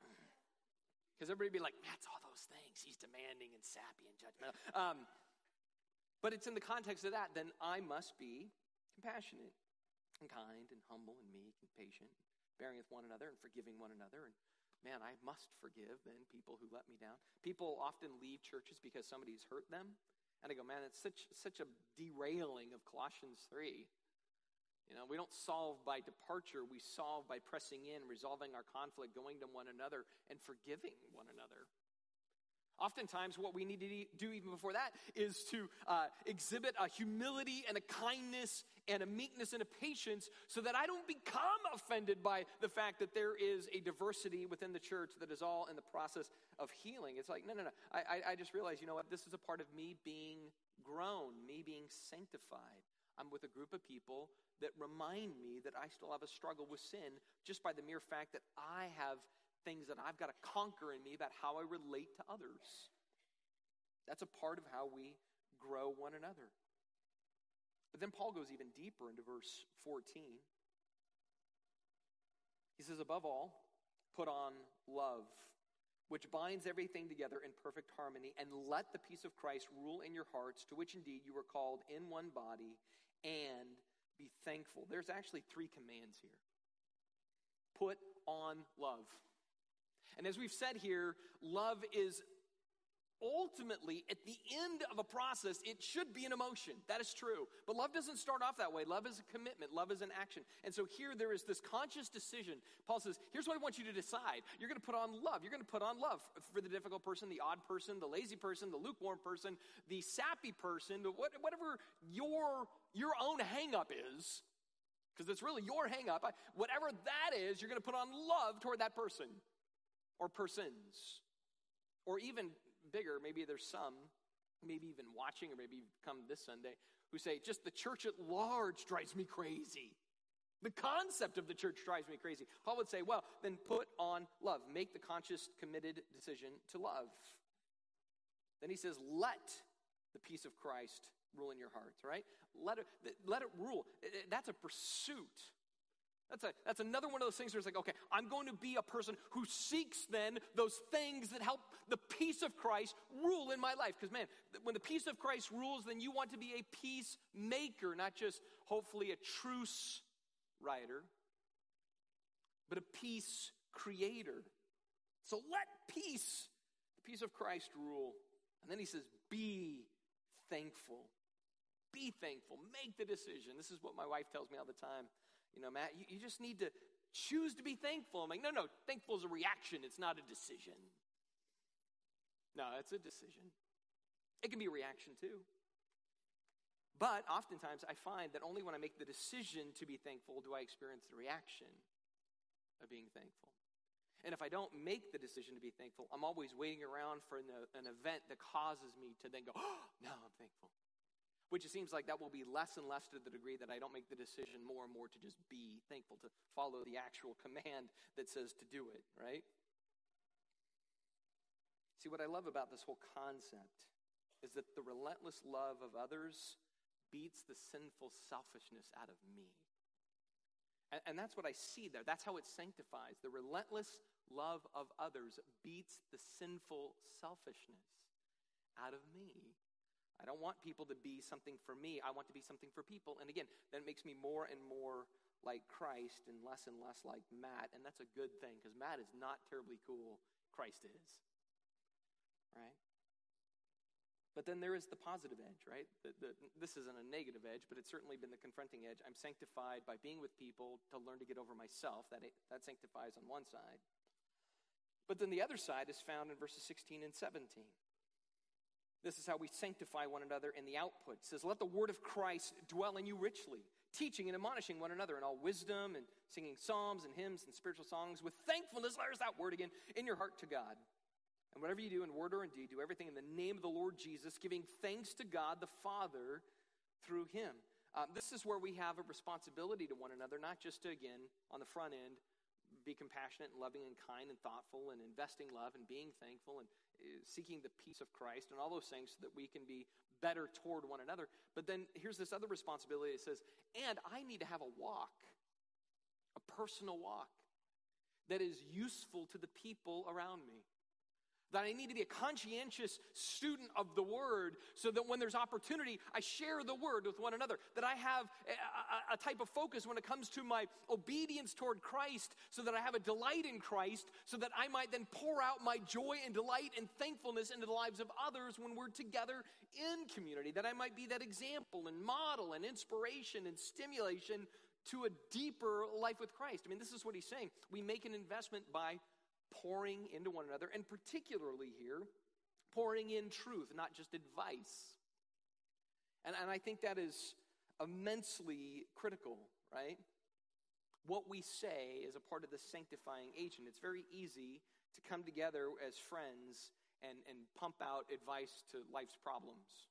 because everybody be like, Matt's all those things. He's demanding and sappy and judgmental. Um, but it's in the context of that, then I must be compassionate and kind and humble and meek and patient, bearing with one another and forgiving one another. And man, I must forgive then people who let me down. People often leave churches because somebody's hurt them. And I go, man, it's such, such a derailing of Colossians 3. You know, we don't solve by departure, we solve by pressing in, resolving our conflict, going to one another, and forgiving one another. Oftentimes, what we need to do even before that is to uh, exhibit a humility and a kindness and a meekness and a patience so that I don't become offended by the fact that there is a diversity within the church that is all in the process of healing. It's like, no, no, no. I, I, I just realized, you know what? This is a part of me being grown, me being sanctified. I'm with a group of people that remind me that I still have a struggle with sin just by the mere fact that I have things that I've got to conquer in me about how I relate to others. That's a part of how we grow one another. But then Paul goes even deeper into verse 14. He says, Above all, put on love, which binds everything together in perfect harmony, and let the peace of Christ rule in your hearts, to which indeed you were called in one body, and be thankful. There's actually three commands here put on love. And as we've said here, love is ultimately at the end of a process it should be an emotion. That is true. But love doesn't start off that way. Love is a commitment. Love is an action. And so here there is this conscious decision. Paul says here's what i want you to decide. You're going to put on love. You're going to put on love for the difficult person the odd person the lazy person the lukewarm person the sappy person whatever your your own hangup is because it's really your hangup whatever that is you're going to put on love toward that person or persons or even bigger, maybe there's some, maybe even watching, or maybe you've come this Sunday, who say, just the church at large drives me crazy. The concept of the church drives me crazy. Paul would say, well, then put on love. Make the conscious, committed decision to love. Then he says, let the peace of Christ rule in your hearts, right? Let it, let it rule. That's a pursuit. That's, a, that's another one of those things where it's like, okay, I'm going to be a person who seeks then those things that help the peace of Christ rule in my life. Because, man, when the peace of Christ rules, then you want to be a peacemaker, not just hopefully a truce writer. but a peace creator. So let peace, the peace of Christ, rule. And then he says, Be thankful. Be thankful. Make the decision. This is what my wife tells me all the time. You know, Matt, you, you just need to choose to be thankful. I'm like, no, no, thankful is a reaction, it's not a decision. No, it's a decision. It can be a reaction too. But oftentimes I find that only when I make the decision to be thankful do I experience the reaction of being thankful. And if I don't make the decision to be thankful, I'm always waiting around for an, an event that causes me to then go, oh, now I'm thankful. Which it seems like that will be less and less to the degree that I don't make the decision more and more to just be thankful, to follow the actual command that says to do it, right? See, what I love about this whole concept is that the relentless love of others beats the sinful selfishness out of me. And, and, that's what I see there. That's how it sanctifies. The relentless love of others beats the sinful selfishness out of me. I don't want people to be something for me. I want to be something for people. And again, that makes me more and more like Christ and less and less like Matt. And that's a good thing because Matt is not terribly cool. Christ is. Right? But then there is the positive edge, right? The, the, this isn't a negative edge, but it's certainly been the confronting edge. I'm sanctified by being with people to learn to get over myself. That, that sanctifies on one side. But then the other side is found in verses 16 and 17. This is how we sanctify one another in the output. It says, Let the word of Christ dwell in you richly, teaching and admonishing one another in all wisdom and singing psalms and hymns and spiritual songs with thankfulness. There's that word again, in your heart to God. And whatever you do in word or in deed, do everything in the name of the Lord Jesus, giving thanks to God the Father through him. Um, this is where we have a responsibility to one another, not just to, again, on the front end, be compassionate and loving and kind and thoughtful and investing love and being thankful and uh, seeking the peace of Christ and all those things so that we can be better toward one another. But then here's this other responsibility that says, and I need to have a walk, a personal walk that is useful to the people around me that I need to be a conscientious student of the Word so that when there's opportunity, I share the Word with one another. That I have a, a, type of focus when it comes to my obedience toward Christ so that I have a delight in Christ so that I might then pour out my joy and delight and thankfulness into the lives of others when we're together in community. That I might be that example and model and inspiration and stimulation to a deeper life with Christ. I mean, this is what he's saying. We make an investment by pouring into one another, and particularly here, pouring in truth, not just advice. And, and I think that is immensely critical, right? What we say is a part of the sanctifying agent. It's very easy to come together as friends and, and pump out advice to life's problems.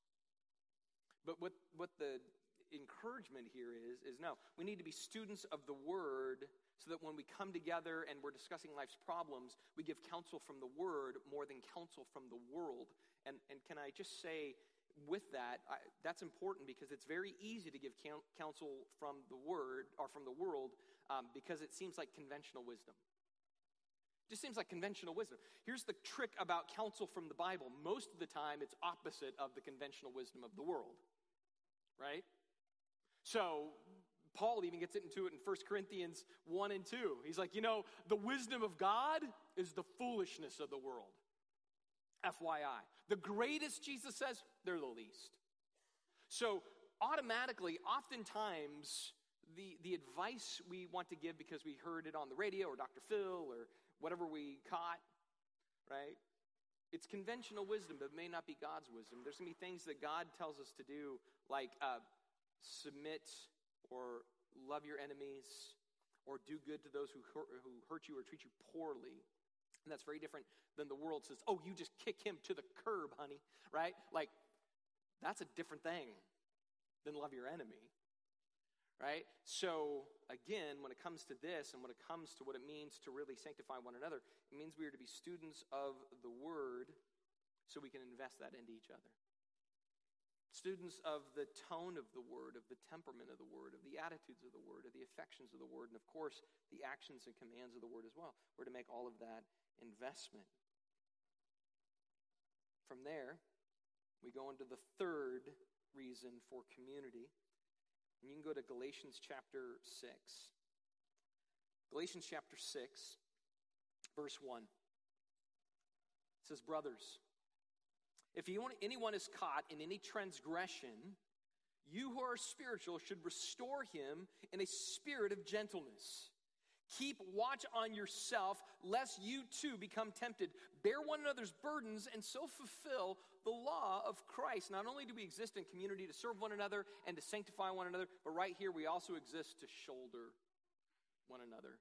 But what, what the encouragement here is, is no, we need to be students of the word so that when we come together and we're discussing life's problems, we give counsel from the Word more than counsel from the world. And, and can I just say, with that, I, that's important because it's very easy to give counsel from the Word or from the world um, because it seems like conventional wisdom. Just seems like conventional wisdom. Here's the trick about counsel from the Bible most of the time, it's opposite of the conventional wisdom of the world, right? So, Paul even gets into it in 1 Corinthians 1 and 2. He's like, you know, the wisdom of God is the foolishness of the world. FYI. The greatest, Jesus says, they're the least. So, automatically, oftentimes, the, the advice we want to give because we heard it on the radio or Dr. Phil or whatever we caught, right? It's conventional wisdom, but it may not be God's wisdom. There's going to be things that God tells us to do, like uh, submit or love your enemies or do good to those who hurt, who hurt you or treat you poorly. And that's very different than the world says, oh, you just kick him to the curb, honey, right? Like, that's a different thing than love your enemy, right? So, again, when it comes to this and when it comes to what it means to really sanctify one another, it means we are to be students of the word so we can invest that into each other students of the tone of the word, of the temperament of the word, of the attitudes of the word, of the affections of the word, and of course, the actions and commands of the word as well. We're to make all of that investment. From there, we go into the third reason for community. And you can go to Galatians chapter 6. Galatians chapter 6, verse 1. It says, Brothers, if anyone is caught in any transgression, you who are spiritual should restore him in a spirit of gentleness. Keep watch on yourself, lest you too become tempted. Bear one another's burdens and so fulfill the law of Christ. Not only do we exist in community to serve one another and to sanctify one another, but right here we also exist to shoulder one another.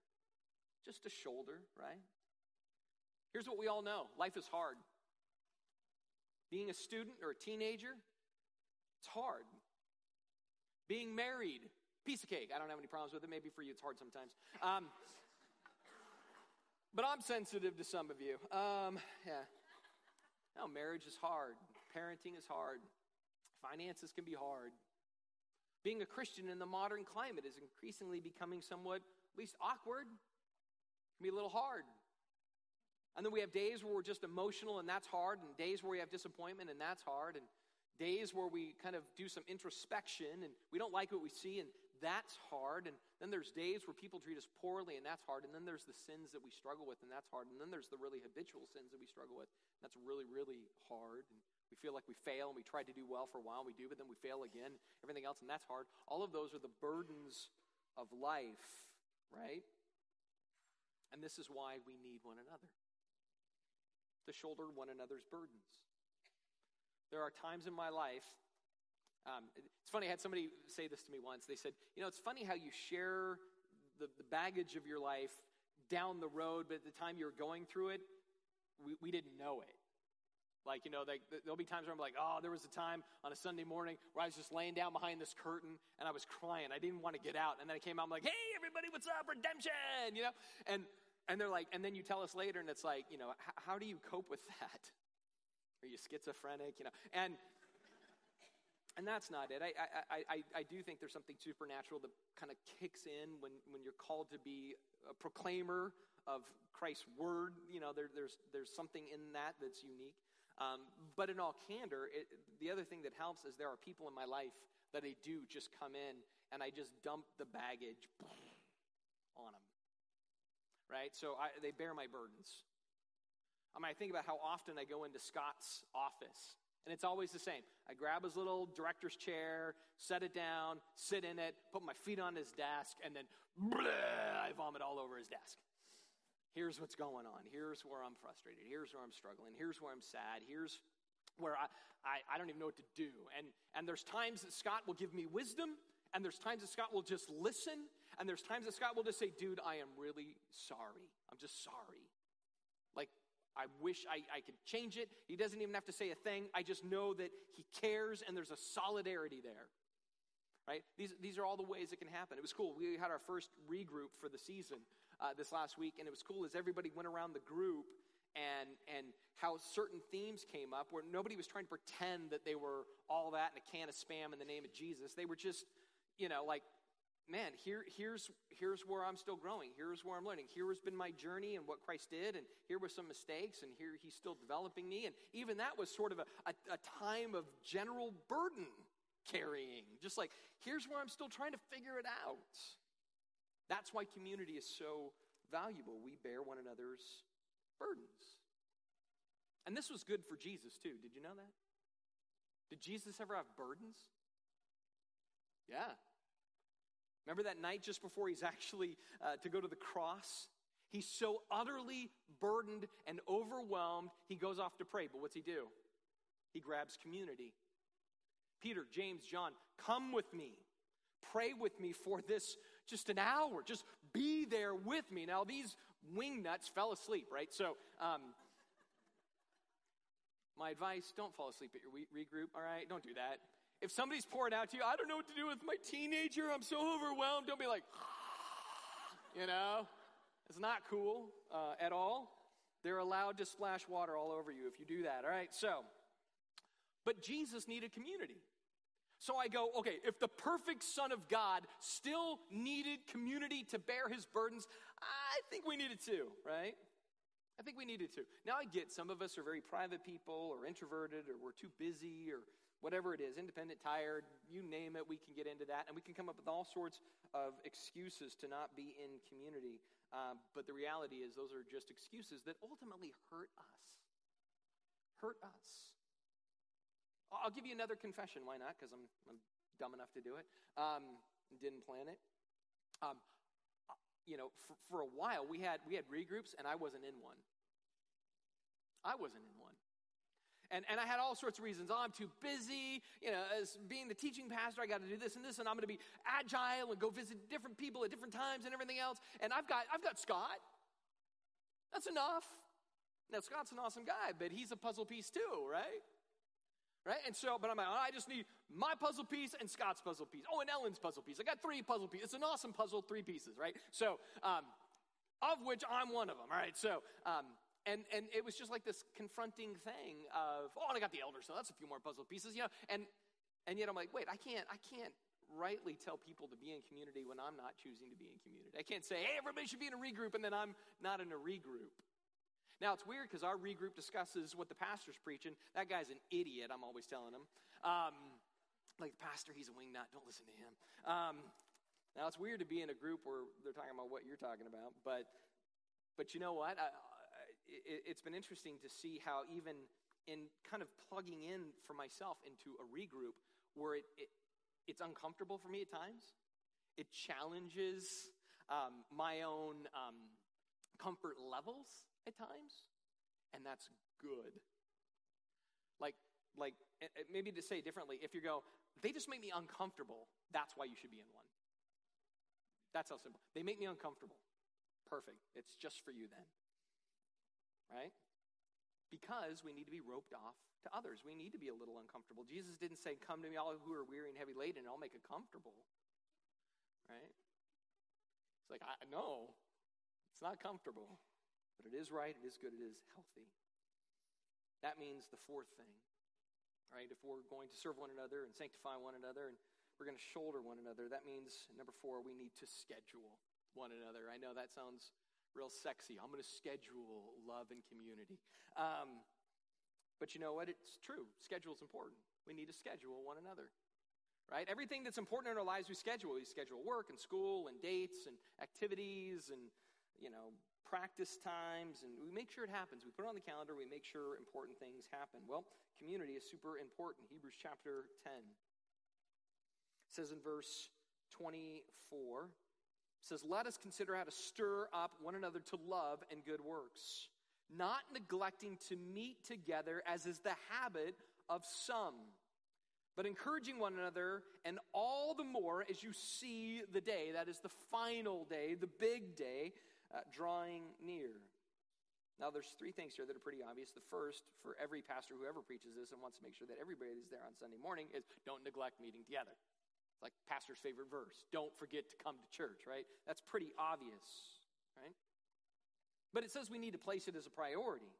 Just to shoulder, right? Here's what we all know life is hard. Being a student or a teenager, it's hard. Being married, piece of cake. I don't have any problems with it. Maybe for you it's hard sometimes. Um, but I'm sensitive to some of you. Um, yeah. No, marriage is hard. Parenting is hard. Finances can be hard. Being a Christian in the modern climate is increasingly becoming somewhat, at least awkward. Can be a little hard. And then we have days where we're just emotional and that's hard, and days where we have disappointment and that's hard, and days where we kind of do some introspection and we don't like what we see and that's hard. And then there's days where people treat us poorly and that's hard. And then there's the sins that we struggle with and that's hard. And then there's the really habitual sins that we struggle with. And that's really, really hard. And we feel like we fail and we try to do well for a while and we do, but then we fail again, everything else, and that's hard. All of those are the burdens of life, right? And this is why we need one another to shoulder one another's burdens. There are times in my life, um, it's funny, I had somebody say this to me once. They said, You know, it's funny how you share the, the baggage of your life down the road, but at the time you were going through it, we, we didn't know it. Like, you know, they, there'll be times where I'm like, oh, there was a time on a Sunday morning where I was just laying down behind this curtain and I was crying. I didn't want to get out. And then I came out, I'm like, hey, everybody, what's up? Redemption, you know? And, and they're like, and then you tell us later, and it's like, you know, how do you cope with that? Are you schizophrenic? You know, and and that's not it. I, I, I, I do think there's something supernatural that kind of kicks in when, when you're called to be a proclaimer of Christ's word. You know, there, there's, there's something in that that's unique. Um, but in all candor, it, the other thing that helps is there are people in my life that I do just come in and I just dump the baggage. Right? So I, they bear my burdens. I mean, I think about how often I go into Scott's office, and it's always the same. I grab his little director's chair, set it down, sit in it, put my feet on his desk, and then I vomit all over his desk. Here's what's going on. Here's where I'm frustrated. Here's where I'm struggling. Here's where I'm sad. Here's where I, I, I don't even know what to do. And, and there's times that Scott will give me wisdom, and there's times that Scott will just listen, and there's times that Scott will just say, Dude, I am really sorry. I'm just sorry. Like, I wish I, I could change it. He doesn't even have to say a thing. I just know that he cares and there's a solidarity there. Right? These, these are all the ways it can happen. It was cool. We had our first regroup for the season uh, this last week, and it was cool as everybody went around the group and, and how certain themes came up where nobody was trying to pretend that they were all that and a can of spam in the name of Jesus. They were just, you know, like man, here, here's, here's where I'm still growing. Here's where I'm learning. Here has been my journey and what Christ did, and here were some mistakes, and here he's still developing me. And even that was sort of a, a, a time of general burden carrying. Just like, here's where I'm still trying to figure it out. That's why community is so valuable. We bear one another's burdens. And this was good for Jesus, too. Did you know that? Did Jesus ever have burdens? Yeah, Remember that night just before he's actually uh, to go to the cross? He's so utterly burdened and overwhelmed, he goes off to pray. But what's he do? He grabs community. Peter, James, John, come with me. Pray with me for this just an hour. Just be there with me. Now, these wing nuts fell asleep, right? So, um, my advice don't fall asleep at your regroup, all right? Don't do that. If somebody's pouring out to you, I don't know what to do with my teenager, I'm so overwhelmed, don't be like, you know, it's not cool uh, at all. They're allowed to splash water all over you if you do that, all right? So, but Jesus needed community. So I go, okay, if the perfect Son of God still needed community to bear his burdens, I think we needed to, right? I think we needed to. Now I get some of us are very private people or introverted or we're too busy or whatever it is, independent, tired, you name it, we can get into that. And we can come up with all sorts of excuses to not be in community. Um, but the reality is, those are just excuses that ultimately hurt us. Hurt us. I'll give you another confession. Why not? Because I'm, I'm, dumb enough to do it. Um, didn't plan it. Um, you know, for, for a while we had we had regroups, and I wasn't in one. I wasn't in one. And, and I had all sorts of reasons. Oh, I'm too busy. You know, as being the teaching pastor, I got to do this and this, and I'm going to be agile and go visit different people at different times and everything else. And I've got, I've got Scott. That's enough. Now, Scott's an awesome guy, but he's a puzzle piece too, right? Right? And so, but I'm like, oh, I just need my puzzle piece and Scott's puzzle piece. Oh, and Ellen's puzzle piece. I got three puzzle pieces. It's an awesome puzzle, three pieces, right? So, um, of which I'm one of them, all right? So, um, and, and it was just like this confronting thing of, oh, and I got the elder, so that's a few more puzzle pieces, you know. And, and yet I'm like, wait, I can't, I can't rightly tell people to be in community when I'm not choosing to be in community. I can't say, hey, everybody should be in a regroup, and then I'm not in a regroup. Now, it's weird because our regroup discusses what the pastor's preaching. That guy's an idiot, I'm always telling him. Um, like the pastor, he's a wingnut, don't listen to him. Um, now, it's weird to be in a group where they're talking about what you're talking about, but, but you know what? I, it, has been interesting to see how even in kind of plugging in for myself into a regroup where it, it it's uncomfortable for me at times. It challenges um, my own um, comfort levels at times, and that's good. Like, like maybe to say differently, if you go, they just make me uncomfortable. That's why you should be in one. That's how simple. They make me uncomfortable. Perfect. It's just for you then right? Because we need to be roped off to others. We need to be a little uncomfortable. Jesus didn't say, Come to me, all who are weary and heavy laden, and I'll make it comfortable. Right? It's like, I, no, it's not comfortable, but it is right, it is good, it is healthy. That means the fourth thing, right? If we're going to serve one another and sanctify one another and we're going to shoulder one another, that means, number four, we need to schedule one another. I know that sounds real sexy. I'm going to schedule love and community. Um, but you know what? It's true. Schedule is important. We need to schedule one another. Right? Everything that's important in our lives, we schedule. We schedule work and school and dates and activities and, you know, practice times, and we make sure it happens. We put it on the calendar, we make sure important things happen. Well, community is super important. Hebrews chapter 10 says in verse 24 says, Let us consider how to stir up one another to love and good works, not neglecting to meet together as is the habit of some, but encouraging one another, and all the more as you see the day, that is the final day, the big day, uh, drawing near. Now, there's three things here that are pretty obvious. The first, for every pastor who ever preaches this and wants to make sure that everybody is there on Sunday morning, is don't neglect meeting together. Like pastor's favorite verse. Don't forget to come to church, right? That's pretty obvious, right? But it says we need to place it as a priority.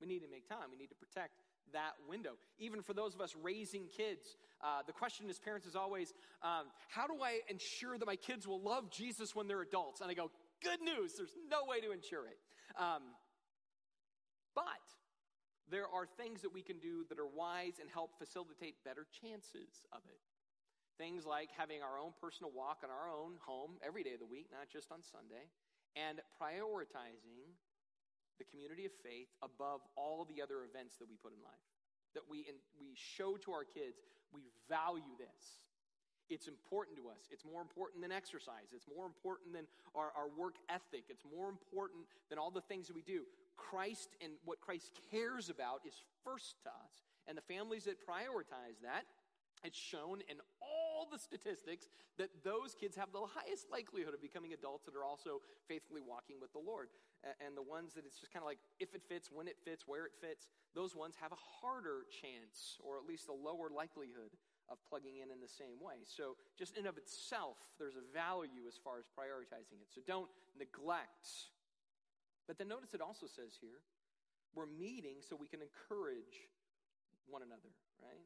We need to make time. We need to protect that window. Even for those of us raising kids, uh, the question as parents is always, um, how do I ensure that my kids will love Jesus when they're adults? And I go, good news, there's no way to ensure it. Um, but there are things that we can do that are wise and help facilitate better chances of it. Things like having our own personal walk in our own home every day of the week, not just on Sunday, and prioritizing the community of faith above all the other events that we put in life. That we, in, we show to our kids we value this. It's important to us. It's more important than exercise. It's more important than our, our work ethic. It's more important than all the things that we do. Christ and what Christ cares about is first to us. And the families that prioritize that, it's shown in all the statistics that those kids have the highest likelihood of becoming adults that are also faithfully walking with the Lord. And the ones that it's just kind of like if it fits, when it fits, where it fits, those ones have a harder chance or at least a lower likelihood of plugging in in the same way. So, just in of itself, there's a value as far as prioritizing it. So, don't neglect. But then notice it also says here, we're meeting so we can encourage one another, right?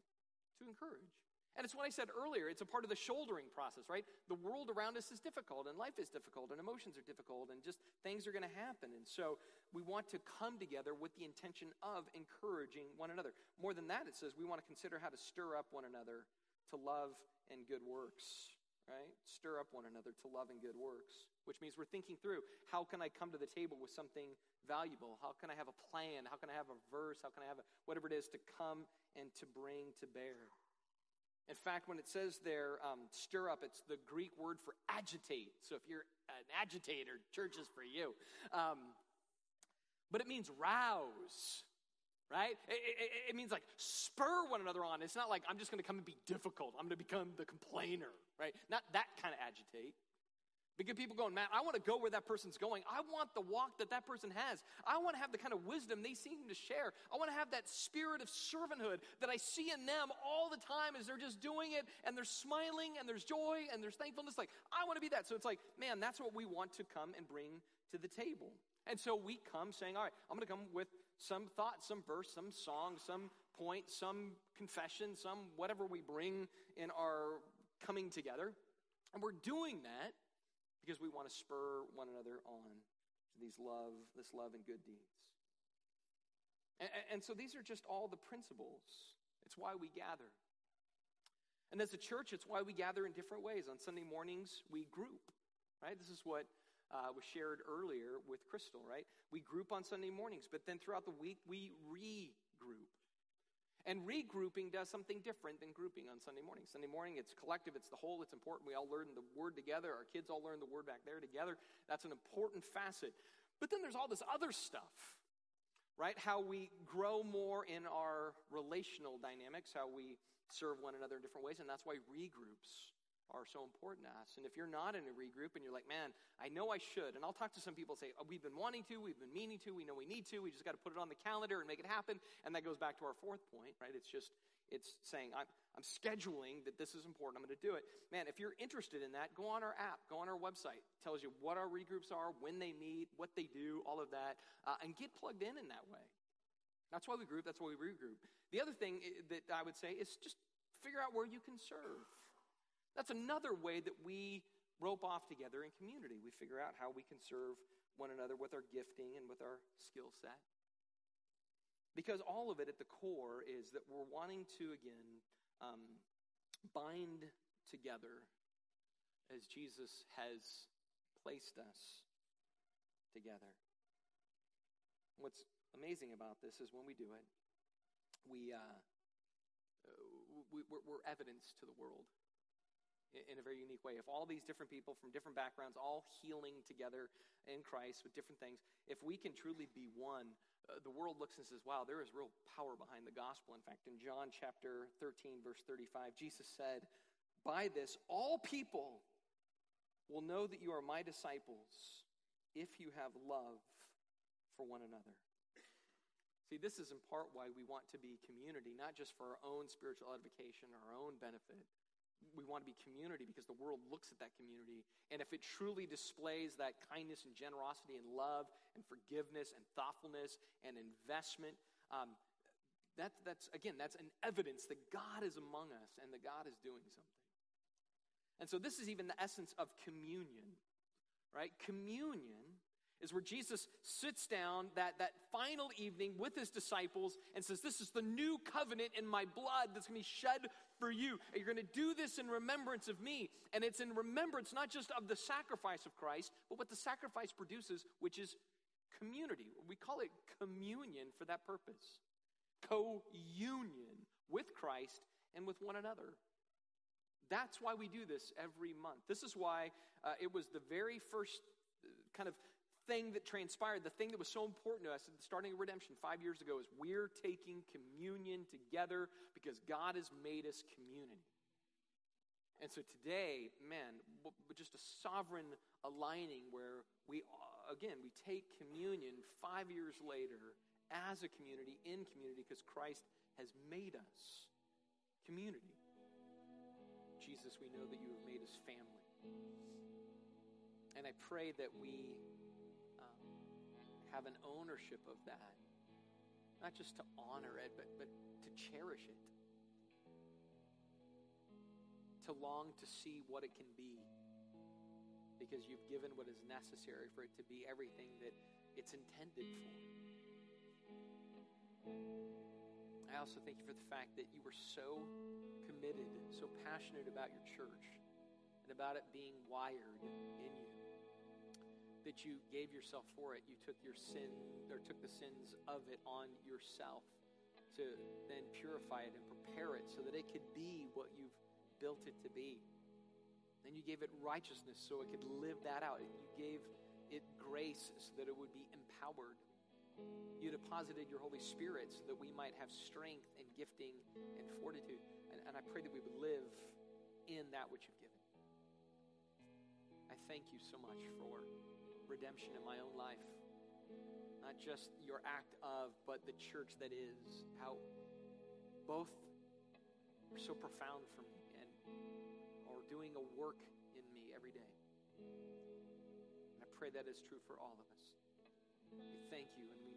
To encourage. And it's what I said earlier. It's a part of the shouldering process, right? The world around us is difficult, and life is difficult, and emotions are difficult, and just things are going to happen. And so we want to come together with the intention of encouraging one another. More than that, it says we want to consider how to stir up one another to love and good works, right? Stir up one another to love and good works, which means we're thinking through how can I come to the table with something valuable? How can I have a plan? How can I have a verse? How can I have a, whatever it is to come and to bring to bear? In fact, when it says there, um, stir up, it's the Greek word for agitate. So if you're an agitator, church is for you. Um, but it means rouse, right? It, it, it, means like spur one another on. It's not like I'm just going to come and be difficult. I'm going to become the complainer, right? Not that kind of agitate. Because people going, man, I want to go where that person's going. I want the walk that that person has. I want to have the kind of wisdom they seem to share. I want to have that spirit of servanthood that I see in them all the time as they're just doing it and they're smiling and there's joy and there's thankfulness. Like, I want to be that. So it's like, man, that's what we want to come and bring to the table. And so we come saying, all right, I'm going to come with some thought, some verse, some song, some point, some confession, some whatever we bring in our coming together. And we're doing that because we want to spur one another on to these love, this love and good deeds. And, and so these are just all the principles. It's why we gather. And as a church, it's why we gather in different ways. On Sunday mornings, we group, right? This is what uh, was shared earlier with Crystal, right? We group on Sunday mornings, but then throughout the week, we regroup. And regrouping does something different than grouping on Sunday morning. Sunday morning, it's collective, it's the whole, it's important. We all learn the word together. Our kids all learn the word back there together. That's an important facet. But then there's all this other stuff, right? How we grow more in our relational dynamics, how we serve one another in different ways, and that's why regroups are so important to us. And if you're not in a regroup and you're like, man, I know I should, and I'll talk to some people say, oh, we've been wanting to, we've been meaning to, we know we need to, we just got to put it on the calendar and make it happen. And that goes back to our fourth point, right? It's just, it's saying, I'm, I'm scheduling that this is important, I'm going to do it. Man, if you're interested in that, go on our app, go on our website. It tells you what our regroups are, when they meet, what they do, all of that, uh, and get plugged in in that way. That's why we group, that's why we regroup. The other thing eh, that I would say is just figure out where you can serve. That's another way that we rope off together in community. We figure out how we can serve one another with our gifting and with our skill set. Because all of it at the core is that we're wanting to, again, um, bind together as Jesus has placed us together. What's amazing about this is when we do it, we, uh, we, we're, we're evidence to the world in a very unique way. If all these different people from different backgrounds, all healing together in Christ with different things, if we can truly be one, uh, the world looks and says, wow, there is real power behind the gospel. In fact, in John chapter 13, verse 35, Jesus said, By this, all people will know that you are my disciples if you have love for one another. See, this is in part why we want to be community, not just for our own spiritual edification, our own benefit, we want to be community because the world looks at that community. And if it truly displays that kindness and generosity and love and forgiveness and thoughtfulness and investment, um, that, that's, again, that's an evidence that God is among us and that God is doing something. And so this is even the essence of communion, right? Communion is where Jesus sits down that, that final evening with his disciples and says, This is the new covenant in my blood that's going to be shed for you. And you're going to do this in remembrance of me. And it's in remembrance not just of the sacrifice of Christ, but what the sacrifice produces, which is community. We call it communion for that purpose co union with Christ and with one another. That's why we do this every month. This is why uh, it was the very first uh, kind of thing that transpired, the thing that was so important to us at the starting of redemption five years ago, is we're taking communion together because God has made us community. And so today, man, just a sovereign aligning where we, uh, again, we take communion five years later as a community, in community, because Christ has made us community. Jesus, we know that you have made us family. And I pray that we have an ownership of that. Not just to honor it, but, but to cherish it. to long to see what it can be because you've given what is necessary for it to be everything that it's intended for. I also thank you for the fact that you were so committed, so passionate about your church and about it being wired in you that you gave yourself for it. You took your sin or took the sins of it on yourself to then purify it and prepare it so that it could be what you've built it to be. Then you gave it righteousness so it could live that out. You gave it grace so that it would be empowered. You deposited your Holy Spirit so that we might have strength and gifting and fortitude. And, and I pray that we would live in that which you've given. I thank you so much for redemption in my own life. Not just your act of, but the church that is. How both are so profound for me and are doing a work in me every day. And I pray that is true for all of us. We thank you and we